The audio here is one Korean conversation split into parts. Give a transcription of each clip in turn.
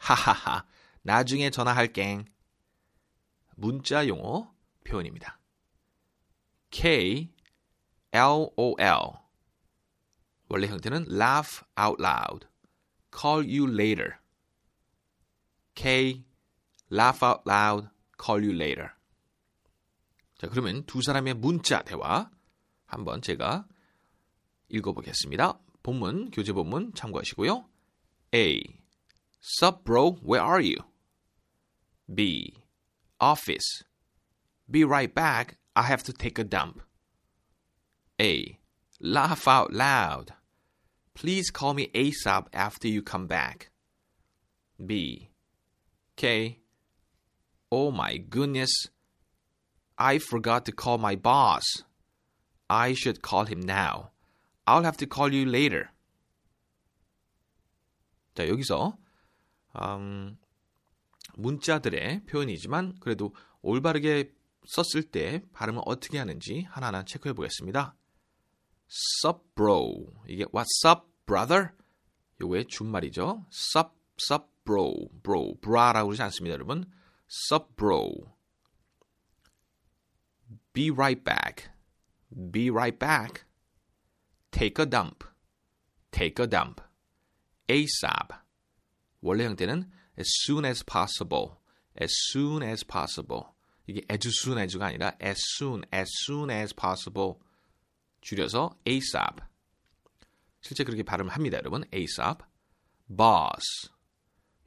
하하하. 나중에 전화할게. 문자 용어 표현입니다. K, L, O, L. 원래 형태는 laugh out loud. call you later. K, laugh out loud, call you later. 자, 그러면 두 사람의 문자 대화 한번 제가 읽어보겠습니다. 본문, 교재 본문 참고하시고요. A. Sup, bro? Where are you? B. Office. Be right back. I have to take a dump. A. Laugh out loud. Please call me ASAP after you come back. B. K. Oh my goodness. I forgot to call my boss. I should call him now. I'll have to call you later. 자, 여기서 음, 문자들의 표현이지만 그래도 올바르게 썼을 때 발음을 어떻게 하는지 하나하나 체크해 보겠습니다. Sup bro 이게 What's up brother? 요거의 준말이죠. Sup sup bro bro bra라고 그러지 않습니다, 여러분. Sup bro Be right back Be right back Take a dump Take a dump ASAP 원래 형태는 as soon as possible, as soon as possible. 이게 as soon as가 아니라 as soon, as soon as possible. 줄여서 ASAP. 실제 그렇게 발음을 합니다, 여러분. ASAP. Bus.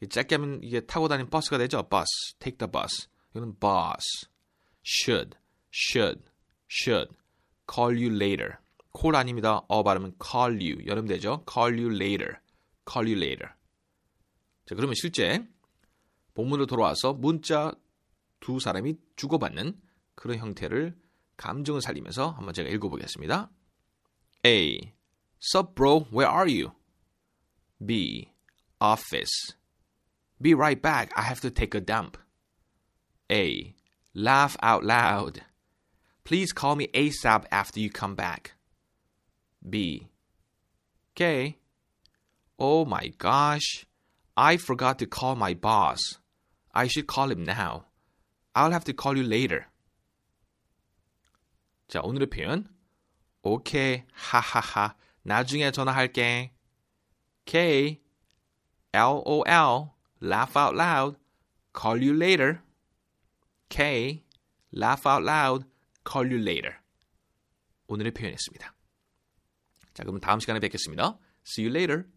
짧게 하면 이게 타고 다니는 버스가 되죠. Bus. Take the bus. 이거는 bus. Should, should, should. Call you later. call 아닙니다. 어 발음은 call you. 여름 되죠. Call you later. Call you later. 자, 그러면 실제 본문으로 돌아와서 문자 두 사람이 주고받는 그런 형태를 감정을 살리면서 한번 제가 읽어보겠습니다. A. Sup bro, where are you? B. Office. Be right back, I have to take a dump. A. Laugh out loud. Please call me ASAP after you come back. B. K. Oh my gosh. I forgot to call my boss. I should call him now. I'll have to call you later. 자, 오늘의 표현. 오케이, 하하하. 나중에 전화할게. K, LOL, laugh out loud, call you later. K, laugh out loud, call you later. 오늘의 표현이었습니다. 자, 그럼 다음 시간에 뵙겠습니다. See you later.